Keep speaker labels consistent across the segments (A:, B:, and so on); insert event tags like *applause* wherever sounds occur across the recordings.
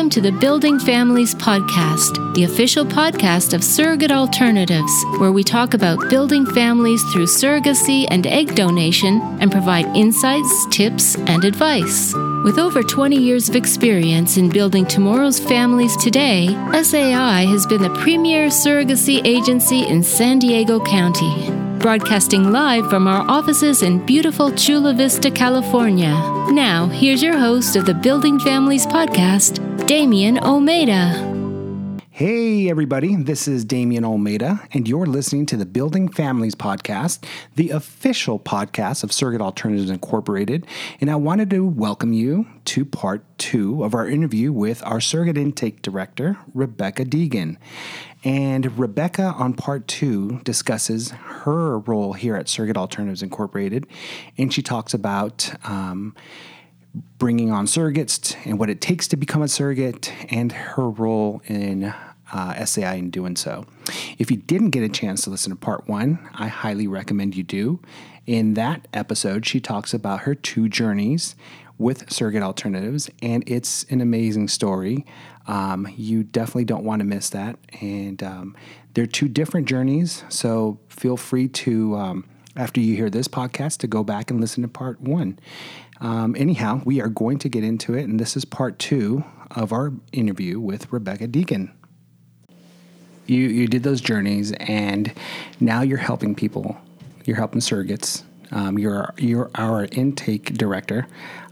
A: Welcome to the Building Families Podcast, the official podcast of Surrogate Alternatives, where we talk about building families through surrogacy and egg donation and provide insights, tips, and advice. With over 20 years of experience in building tomorrow's families today, SAI has been the premier surrogacy agency in San Diego County broadcasting live from our offices in beautiful Chula Vista, California. Now, here's your host of the Building Families podcast, Damian Olmeda.
B: Hey, everybody, this is Damian Olmeda, and you're listening to the Building Families Podcast, the official podcast of Surrogate Alternatives Incorporated. And I wanted to welcome you to part two of our interview with our surrogate intake director, Rebecca Deegan. And Rebecca on part two discusses her role here at Surrogate Alternatives Incorporated, and she talks about um, bringing on surrogates and what it takes to become a surrogate and her role in uh, SAI in doing so. If you didn't get a chance to listen to part one, I highly recommend you do. In that episode, she talks about her two journeys with surrogate alternatives, and it's an amazing story. Um, you definitely don't want to miss that. And um, they're two different journeys, so feel free to, um, after you hear this podcast, to go back and listen to part one. Um, anyhow, we are going to get into it, and this is part two of our interview with Rebecca Deacon. You, you did those journeys, and now you're helping people. You're helping surrogates. Um, you're you're our intake director.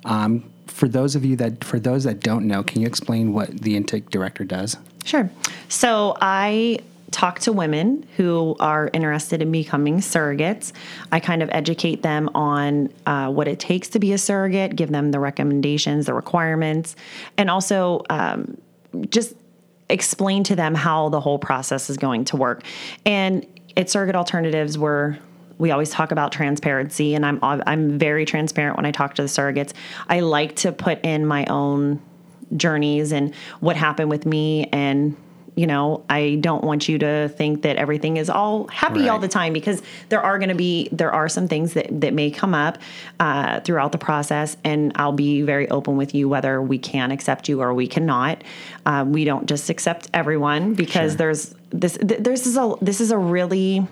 B: Um, for those of you that for those that don't know, can you explain what the intake director does?
C: Sure. So I talk to women who are interested in becoming surrogates. I kind of educate them on uh, what it takes to be a surrogate, give them the recommendations, the requirements, and also um, just explain to them how the whole process is going to work. And at Surrogate Alternatives, we're we always talk about transparency, and I'm I'm very transparent when I talk to the surrogates. I like to put in my own journeys and what happened with me and you know i don't want you to think that everything is all happy right. all the time because there are going to be there are some things that, that may come up uh, throughout the process and i'll be very open with you whether we can accept you or we cannot uh, we don't just accept everyone because sure. there's this th- this is a this is a really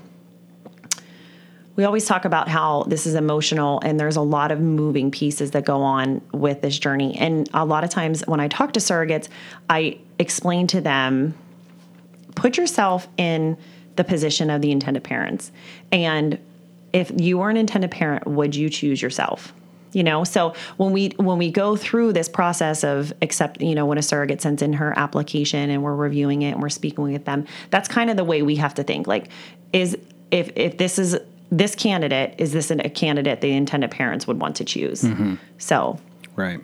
C: we always talk about how this is emotional and there's a lot of moving pieces that go on with this journey. And a lot of times when I talk to surrogates, I explain to them put yourself in the position of the intended parents. And if you were an intended parent, would you choose yourself? you know so when we when we go through this process of accept you know when a surrogate sends in her application and we're reviewing it and we're speaking with them that's kind of the way we have to think like is if if this is this candidate is this a candidate the intended parents would want to choose mm-hmm. so
B: right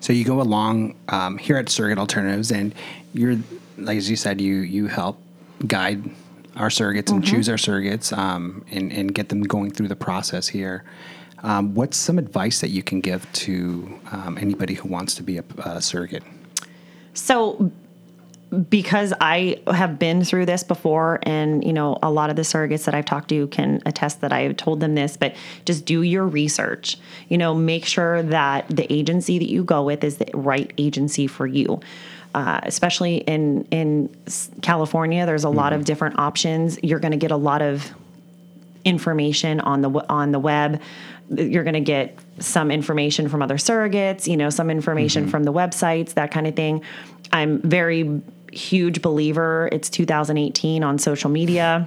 B: so you go along um, here at surrogate alternatives and you're like as you said you you help guide our surrogates mm-hmm. and choose our surrogates um, and, and get them going through the process here um, what's some advice that you can give to um, anybody who wants to be a, a surrogate
C: so because I have been through this before, and you know, a lot of the surrogates that I've talked to can attest that I've told them this, but just do your research. You know, make sure that the agency that you go with is the right agency for you. Uh, especially in in California, there's a mm-hmm. lot of different options. You're going to get a lot of information on the on the web. You're going to get some information from other surrogates, you know, some information mm-hmm. from the websites, that kind of thing. I'm very huge believer. It's 2018 on social media.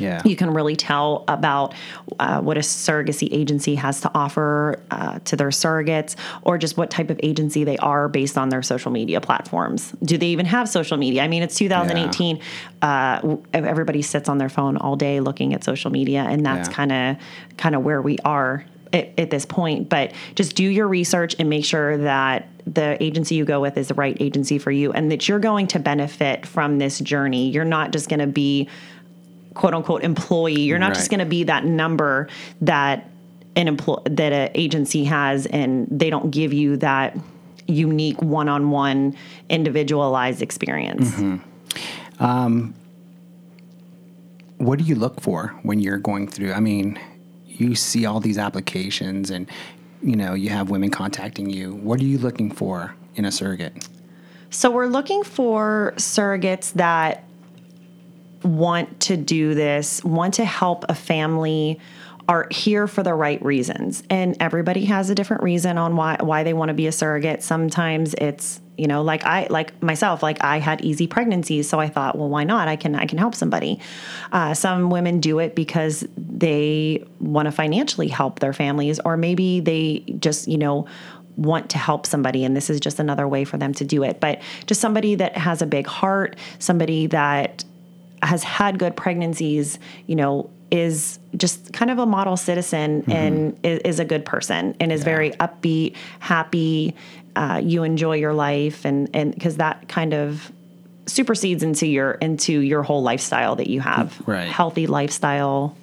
C: Yeah. You can really tell about uh, what a surrogacy agency has to offer uh, to their surrogates or just what type of agency they are based on their social media platforms. Do they even have social media? I mean, it's 2018. Yeah. Uh, everybody sits on their phone all day looking at social media, and that's kind of kind of where we are at, at this point. But just do your research and make sure that the agency you go with is the right agency for you and that you're going to benefit from this journey. You're not just going to be quote unquote employee. You're not right. just going to be that number that an employ that an agency has and they don't give you that unique one-on-one individualized experience. Mm-hmm. Um,
B: what do you look for when you're going through? I mean, you see all these applications and you know you have women contacting you what are you looking for in a surrogate
C: So we're looking for surrogates that want to do this, want to help a family, are here for the right reasons. And everybody has a different reason on why why they want to be a surrogate. Sometimes it's you know like i like myself like i had easy pregnancies so i thought well why not i can i can help somebody uh, some women do it because they want to financially help their families or maybe they just you know want to help somebody and this is just another way for them to do it but just somebody that has a big heart somebody that has had good pregnancies you know is just kind of a model citizen mm-hmm. and is, is, a good person and is yeah. very upbeat happy uh, you enjoy your life and and because that kind of supersedes into your into your whole lifestyle that you have
B: right
C: healthy lifestyle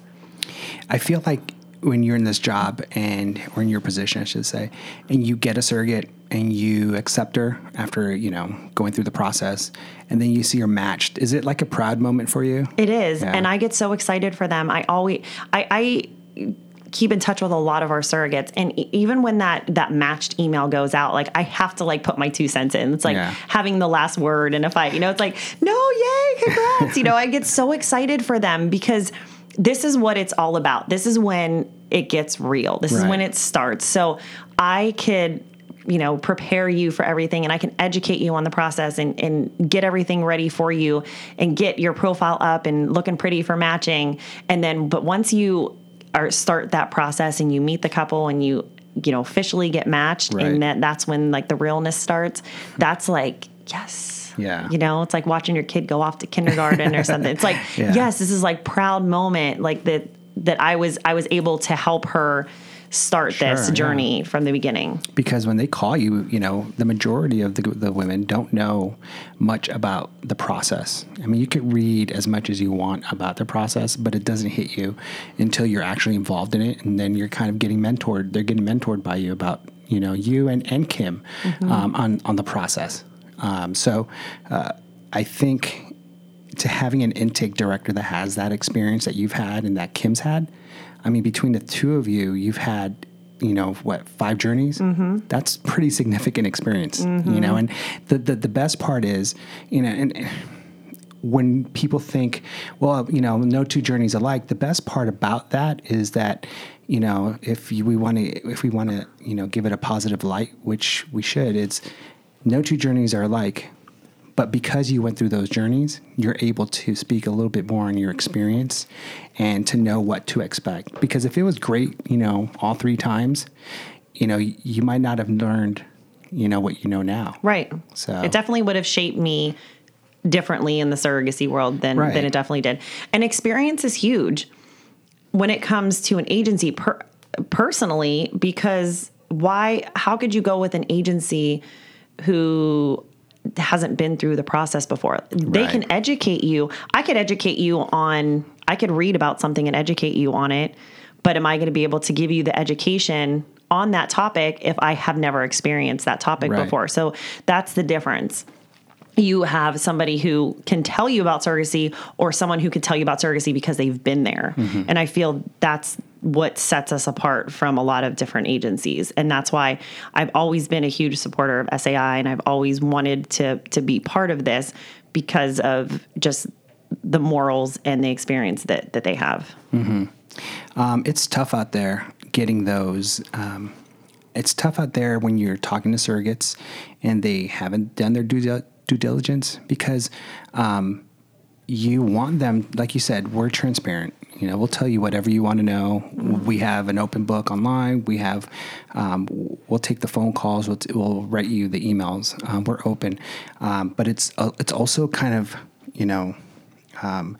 B: i feel like when you're in this job and or in your position i should say and you get a surrogate and you accept her after you know going through the process and then you see her matched is it like a proud moment for you
C: it is yeah. and i get so excited for them i always i i keep in touch with a lot of our surrogates and even when that that matched email goes out like i have to like put my two cents in it's like yeah. having the last word in a fight you know it's like no yay congrats you know i get so excited for them because this is what it's all about this is when it gets real this right. is when it starts so i could you know prepare you for everything and i can educate you on the process and, and get everything ready for you and get your profile up and looking pretty for matching and then but once you are start that process and you meet the couple and you you know officially get matched right. and that that's when like the realness starts that's like yes
B: yeah
C: you know it's like watching your kid go off to kindergarten or something it's like *laughs* yeah. yes this is like proud moment like that that i was i was able to help her start sure, this journey yeah. from the beginning.
B: Because when they call you, you know, the majority of the, the women don't know much about the process. I mean, you could read as much as you want about the process, but it doesn't hit you until you're actually involved in it. And then you're kind of getting mentored. They're getting mentored by you about, you know, you and, and Kim mm-hmm. um, on, on the process. Um, so uh, I think to having an intake director that has that experience that you've had and that Kim's had – I mean, between the two of you, you've had you know what five journeys mm-hmm. that's pretty significant experience mm-hmm. you know and the, the the best part is you know and when people think well you know no two journeys alike the best part about that is that you know if you, we want to if we want to you know give it a positive light which we should it's no two journeys are alike but because you went through those journeys, you're able to speak a little bit more on your experience and to know what to expect. Because if it was great, you know, all three times, you know, you might not have learned, you know, what you know now.
C: Right. So it definitely would have shaped me differently in the surrogacy world than right. than it definitely did. And experience is huge when it comes to an agency per, personally because why how could you go with an agency who hasn't been through the process before. They right. can educate you. I could educate you on, I could read about something and educate you on it, but am I going to be able to give you the education on that topic if I have never experienced that topic right. before? So that's the difference you have somebody who can tell you about surrogacy or someone who can tell you about surrogacy because they've been there. Mm-hmm. And I feel that's what sets us apart from a lot of different agencies. And that's why I've always been a huge supporter of SAI and I've always wanted to to be part of this because of just the morals and the experience that that they have.
B: Mm-hmm. Um, it's tough out there getting those um, it's tough out there when you're talking to surrogates and they haven't done their due due diligence because um, you want them, like you said, we're transparent. You know, we'll tell you whatever you want to know. We have an open book online. We have, um, we'll take the phone calls. We'll, t- we'll write you the emails. Um, we're open, um, but it's uh, it's also kind of you know um,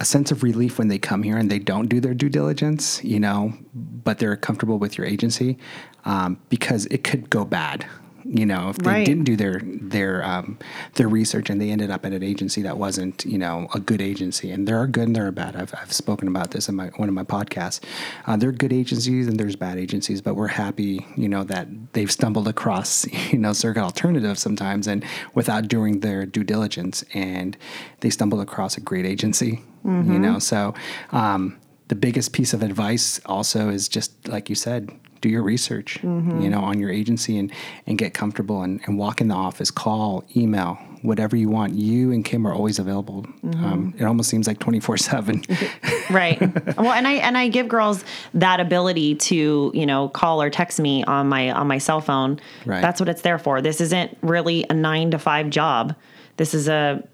B: a sense of relief when they come here and they don't do their due diligence, you know, but they're comfortable with your agency um, because it could go bad you know if they right. didn't do their their um, their research and they ended up at an agency that wasn't you know a good agency and there are good and there are bad I've, I've spoken about this in my one of my podcasts uh, there are good agencies and there's bad agencies but we're happy you know that they've stumbled across *laughs* you know surrogate alternatives sometimes and without doing their due diligence and they stumbled across a great agency mm-hmm. you know so um, the biggest piece of advice also is just like you said do your research,
C: Mm-hmm.
B: you know, on your agency and, and get comfortable and, and walk in the office, call, email, whatever you want. You and Kim are always available.
C: Mm-hmm.
B: Um, it almost seems like 24 seven. *laughs*
C: right well and i and i give girls that ability to you know call or text me on my on my cell phone
B: Right.
C: that's what it's there for this isn't really a nine to five job this is a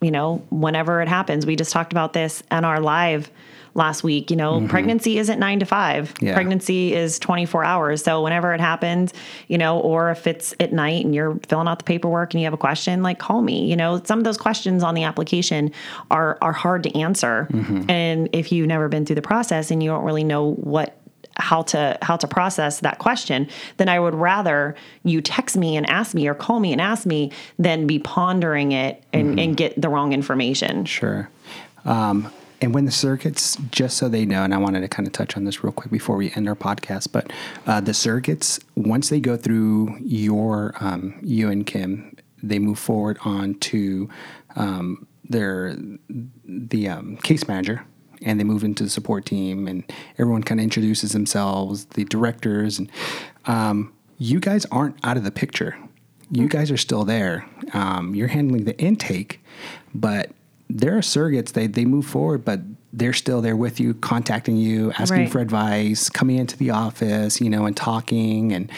C: you know whenever it happens we just talked about this and our live last week you know mm-hmm. pregnancy isn't nine to five.
B: Yeah.
C: pregnancy is 24 hours. So whenever it happens you know or if it's at night and you're filling out the paperwork and you have a question like call me. You know some of those questions on the application are are hard to answer. Mm-hmm. And if you've never been through the process and you don't really know what how to how to process that question then i would rather you text me and ask me or call me and ask me than be pondering it and, mm-hmm. and get the wrong information.
B: Sure. Um, and when the surrogates, just so they know, and I wanted to kind of touch on this real quick before we end our podcast, but uh, the surrogates, once they go through your, um, you and Kim, they move forward on to um, their, the um, case manager. And they move into the support team, and everyone kind of introduces themselves, the directors, and um, you guys aren't out of the picture you guys are still there. Um, you're handling the intake, but there are surrogates. They they move forward, but they're still there with you, contacting you, asking
C: Right.
B: for advice, coming into the office, you know, and talking. And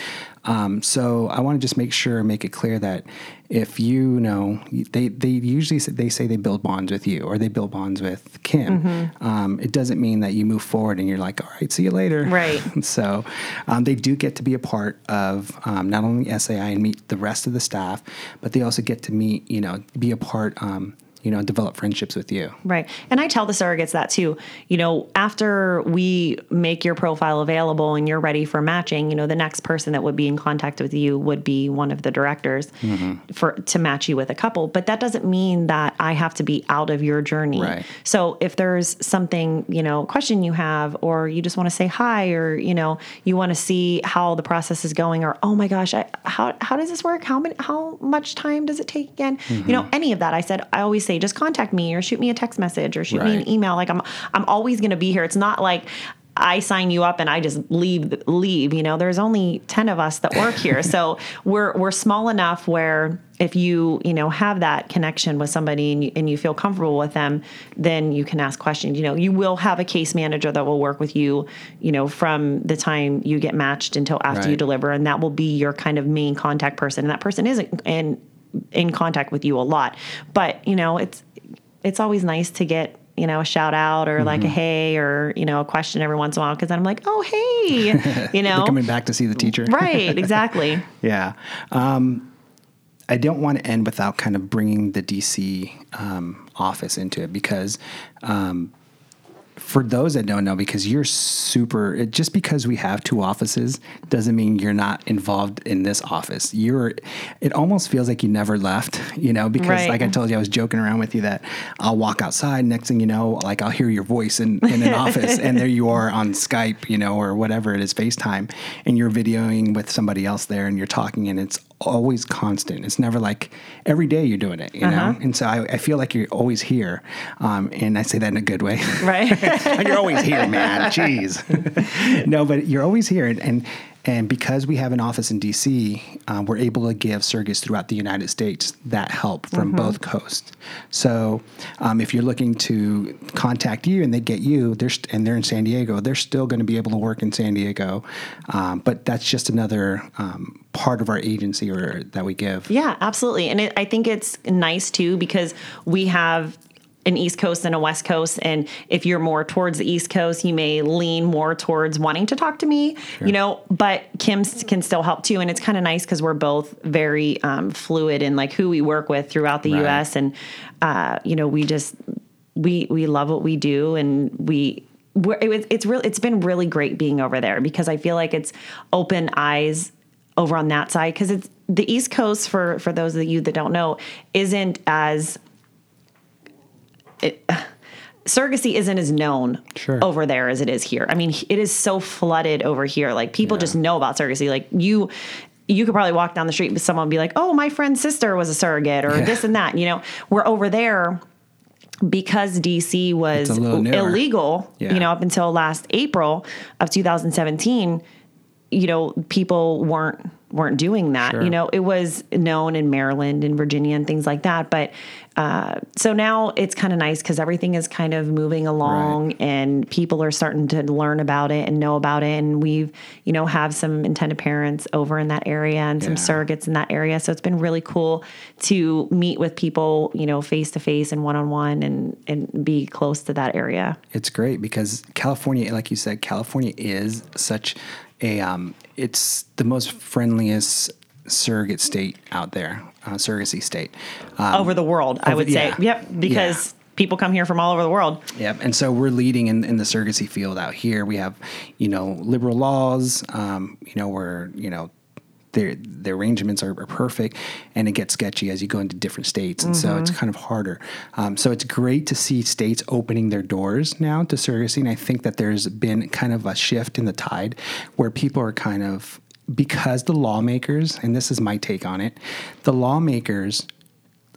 B: um, so I want to just make sure, make it clear that if you know, they they usually say, they say they build bonds with you or they build bonds with Kim.
C: Mm-hmm.
B: Um, it doesn't mean that you move forward and you're like, all right, see you later.
C: Right. *laughs*
B: So um, they do get to be a part of um, not only SAI and meet the rest of the staff, but they also get to meet, you know, be a part, um, you know, develop friendships with you.
C: Right. And I tell the surrogates that too. You know, after we make your profile available and you're ready for matching, you know, the next person that would be in contact with you would be one of the directors
B: Mm-hmm.
C: for to match you with a couple. But that doesn't mean that I have to be out of your journey.
B: Right.
C: So if there's something, you know, question you have or you just want to say hi or, you know, you want to see how the process is going or oh my gosh, I, how how does this work? How many how much time does it take again? You know, any of that. I said I always say just contact me or shoot me a text message or shoot me an email. Like I'm I'm always going to be here. It's not like I sign you up and I just leave leave, you know. There's only 10 of us that work here. *laughs* so we're we're small enough where if you, you know, have that connection with somebody and you, and you feel comfortable with them, then you can ask questions. You know, you will have a case manager that will work with you, you know, from the time you get matched until after you deliver and that will be your kind of main contact person. And that person isn't in in contact with you a lot. But, you know, it's it's always nice to get you know a shout out or like a
B: Mm-hmm.
C: hey or you know a question every once in a while because then I'm like oh hey *laughs* you know
B: coming back to see the teacher.
C: right exactly *laughs*
B: Yeah. Um, I don't want to end without kind of bringing the DC um, office into it because um, for those that don't know, because you're super, it, just because we have two offices doesn't mean you're not involved in this office. You're, it almost feels like you never left, you know, because
C: Right.
B: like I told you, I was joking around with you that I'll walk outside. Next thing you know, like I'll hear your voice in, in an office and there you are on Skype, you know, or whatever it is, FaceTime, and you're videoing with somebody else there and you're talking and it's always constant. It's never like every day you're doing it, you know? And so I, I feel like you're always here. Um, and I say that in a good way.
C: right *laughs*
B: you're always here, man. *laughs* Jeez. *laughs* no, but you're always here, and and, and because we have an office in DC, uh, we're able to give surrogates throughout the United States that help from both coasts. So, um, if you're looking to contact you and they get you, they're st- and they're in San Diego, they're still going to be able to work in San Diego. Um, but that's just another um, part of our agency or that we give.
C: Yeah, absolutely. And it, I think it's nice too because we have an East Coast and a West Coast. And if you're more towards the East Coast, you may lean more towards wanting to talk to me, you know, but Kim can still help too. And it's kind of nice because we're both very um, fluid in like who we work with throughout the
B: Right.
C: US. And, uh, you know, we just, we, we love what we do and we, we're, it was, it's really, it's been really great being over there because I feel like it's open eyes over on that side because it's the East Coast for for those of you that don't know isn't as it, surrogacy isn't as known
B: Sure.
C: over there as it is here. I mean, it is so flooded over here. Like people
B: Yeah.
C: just know about surrogacy. Like you you could probably walk down the street with someone and be like, "Oh, my friend's sister was a surrogate," or
B: Yeah.
C: this and that. You know, we're over there because DC was
B: It's a little newer.
C: illegal.
B: Yeah.
C: You know, up until last April of 2017 you know, people weren't weren't doing that.
B: Sure.
C: You know, it was known in Maryland and Virginia and things like that. But uh, so now it's kind of nice because everything is kind of moving along
B: Right.
C: and people are starting to learn about it and know about it. And we've, you know, have some intended parents over in that area and some
B: Yeah.
C: surrogates in that area. So it's been really cool to meet with people, you know, face to face and one on one and and be close to that area.
B: It's great because California, like you said, California is such a um, it's the most friendliest surrogate state out there, uh, surrogacy state. Um,
C: over the world, I would say.
B: yeah.
C: Yep, because people come here from all over the world.
B: Yep. And so we're leading in, in the surrogacy field out here. We have, you know, liberal laws, um, you know, we're, you know, their, the arrangements are, are perfect and it gets sketchy as you go into different states. And so it's kind of harder. Um, so it's great to see states opening their doors now to surrogacy. And I think that there's been kind of a shift in the tide where people are kind of, because the lawmakers, and this is my take on it, the lawmakers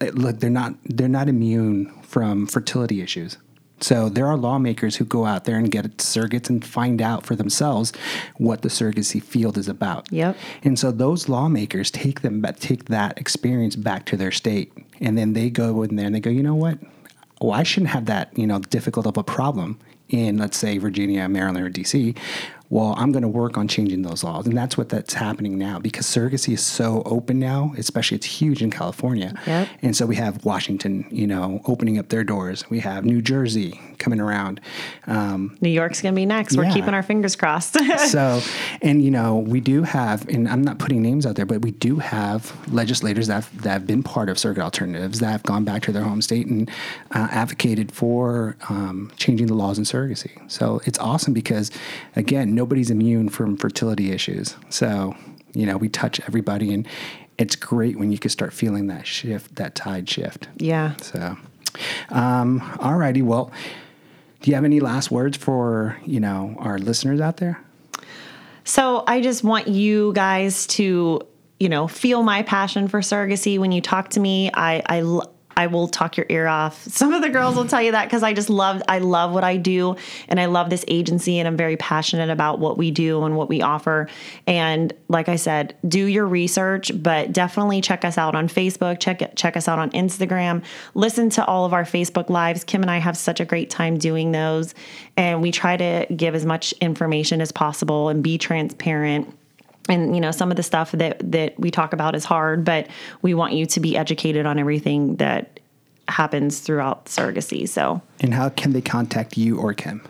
B: uh, look they're not they're not immune from fertility issues so there are lawmakers who go out there and get surrogates and find out for themselves what the surrogacy field is about.
C: Yep.
B: and so those lawmakers take them take that experience back to their state. And then they go in there and they go you know what? Well i shouldn't have that you know difficult of a problem in let's say virginia maryland or dc well i'm going to work on changing those laws and that's what that's happening now because surrogacy is so open now especially it's huge in california
C: Yep.
B: and so we have washington you know opening up their doors we have new jersey coming around um,
C: New York's going to be next. We're keeping our fingers crossed. *laughs*
B: so, and you know, we do have, and I'm not putting names out there, but we do have legislators that have, that have been part of surrogate alternatives that have gone back to their home state and uh, advocated for um, changing the laws in surrogacy. So it's awesome because, again, nobody's immune from fertility issues. So, you know, we touch everybody, and it's great when you can start feeling that shift, that tide shift.
C: yeah.
B: So, um, all righty. Well, do you have any last words for you know our listeners out there?
C: So I just want you guys to, you know, feel my passion for surrogacy. When you talk to me, I, I, I will talk your ear off. Some of the girls will tell you that because I just love, I love what I do and I love this agency and I'm very passionate about what we do and what we offer. And like I said, do your research, but definitely check us out on Facebook, check check us out on Instagram, listen to all of our Facebook lives. Kim and I have such a great time doing those. And we try to give as much information as possible and be transparent and you know some of the stuff that that we talk about is hard but we want you to be educated on everything that happens throughout surrogacy so.
B: And how can they contact you or Kim?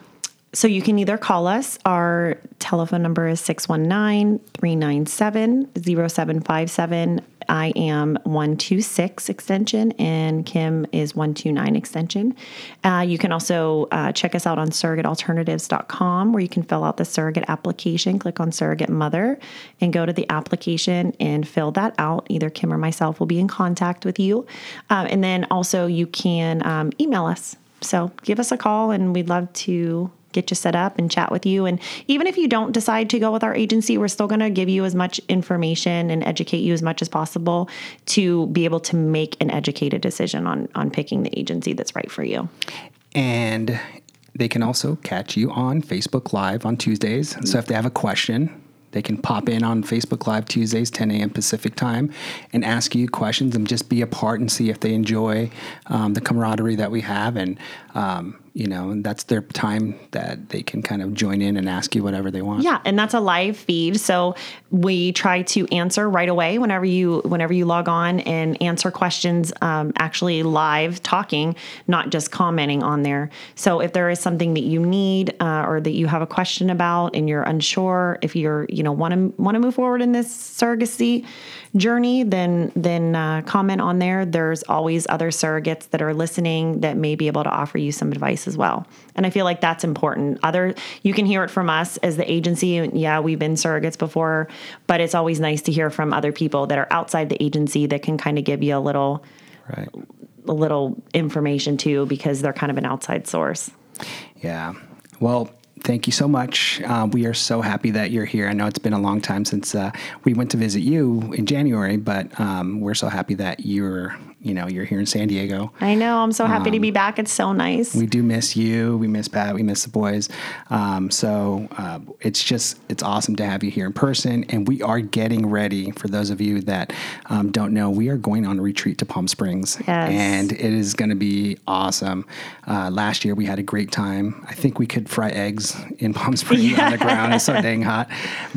C: so you can either call us. Our telephone number is 619-397-0757 i am 126 extension and kim is 129 extension. Uh, you can also uh, check us out on surrogatealternatives.com where you can fill out the surrogate application. Click on surrogate mother and go to the application and fill that out. Either kim or myself will be in contact with you. Um, and then also you can um, email us. So give us a call and we'd love to get you set up and chat with you. And even if you don't decide to go with our agency, we're still going to give you as much information and educate you as much as possible to be able to make an educated decision on on picking the agency that's right for you.
B: And they can also catch you on Facebook Live on Tuesdays. So if they have a question, they can pop in on Facebook Live Tuesdays, 10 a.m. Pacific time, and ask you questions and just be a part and see if they enjoy um, the camaraderie that we have. And, um, you know, and that's their time that they can kind of join in and ask you whatever they want.
C: Yeah, and that's a live feed, so we try to answer right away whenever you whenever you log on and answer questions. Um, actually, live talking, not just commenting on there. So if there is something that you need uh, or that you have a question about and you're unsure, if you're you know want to want to move forward in this surrogacy journey, then then uh, comment on there. There's always other surrogates that are listening that may be able to offer you some advice as well. And I feel like that's important. Other you can hear it from us as the agency. Yeah, we've been surrogates before, but it's always nice to hear from other people that are outside the agency that can kind of give you a little
B: Right.
C: a little information too because they're kind of an outside source.
B: Yeah. Well, thank you so much. Uh, we are so happy that you're here. I know it's been a long time since uh, we went to visit you in January, but um, we're so happy that you're you know you're here in San Diego.
C: I know. I'm so happy to be back. It's so nice.
B: Um, We do miss you. We miss Pat. We miss the boys. Um, so uh, it's just it's awesome to have you here in person. And we are getting ready. For those of you that um, don't know, we are going on a retreat to Palm Springs,
C: Yes.
B: and it is going to be awesome. Uh, last year we had a great time. I think we could fry eggs in Palm *laughs* Springs on the ground. It's so dang hot.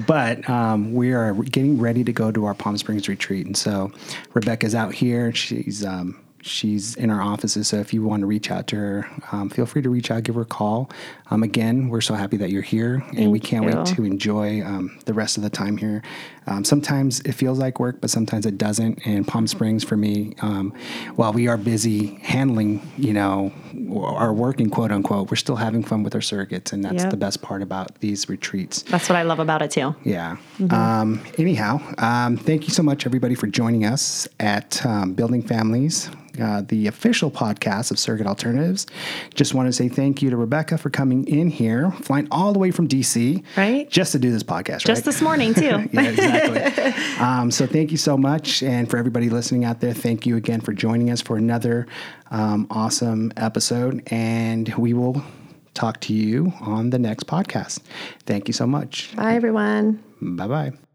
B: But um, we are getting ready to go to our Palm Springs retreat, and so Rebecca's out here. She's um, she's in our offices. So if you want to reach out to her, um, feel free to reach out, give her a call. Um, again, we're so happy that you're here, and we can't wait to enjoy um, the rest of the time here. Um, sometimes it feels like work, but sometimes it doesn't. And Palm Springs, for me, um, while we are busy handling, you know, our working quote unquote, we're still having fun with our surrogates, and that's
C: Yep.
B: the best part about these retreats.
C: That's what I love about it too.
B: Yeah. Um, anyhow, um, thank you so much, everybody, for joining us at um, Building Families, uh, the official podcast of Surrogate Alternatives. Just want to say thank you to Rebecca for coming in here, flying all the way from DC,
C: Right.
B: just to do this podcast.
C: Just
B: right?
C: this morning too. *laughs*
B: yeah, exactly. *laughs* um, so thank you so much, and for everybody listening out there, thank you again for joining us for another um, awesome episode, and we will talk to you on the next podcast. Thank you so much.
C: Bye everyone.
B: Bye bye.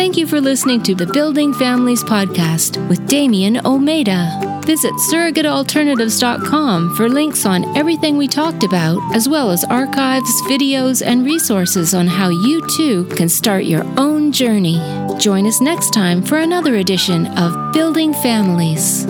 A: Thank you for listening to the Building Families podcast with Damien Olmeda. Visit surrogatealternatives.com for links on everything we talked about, as well as archives, videos, and resources on how you too can start your own journey. Join us next time for another edition of Building Families.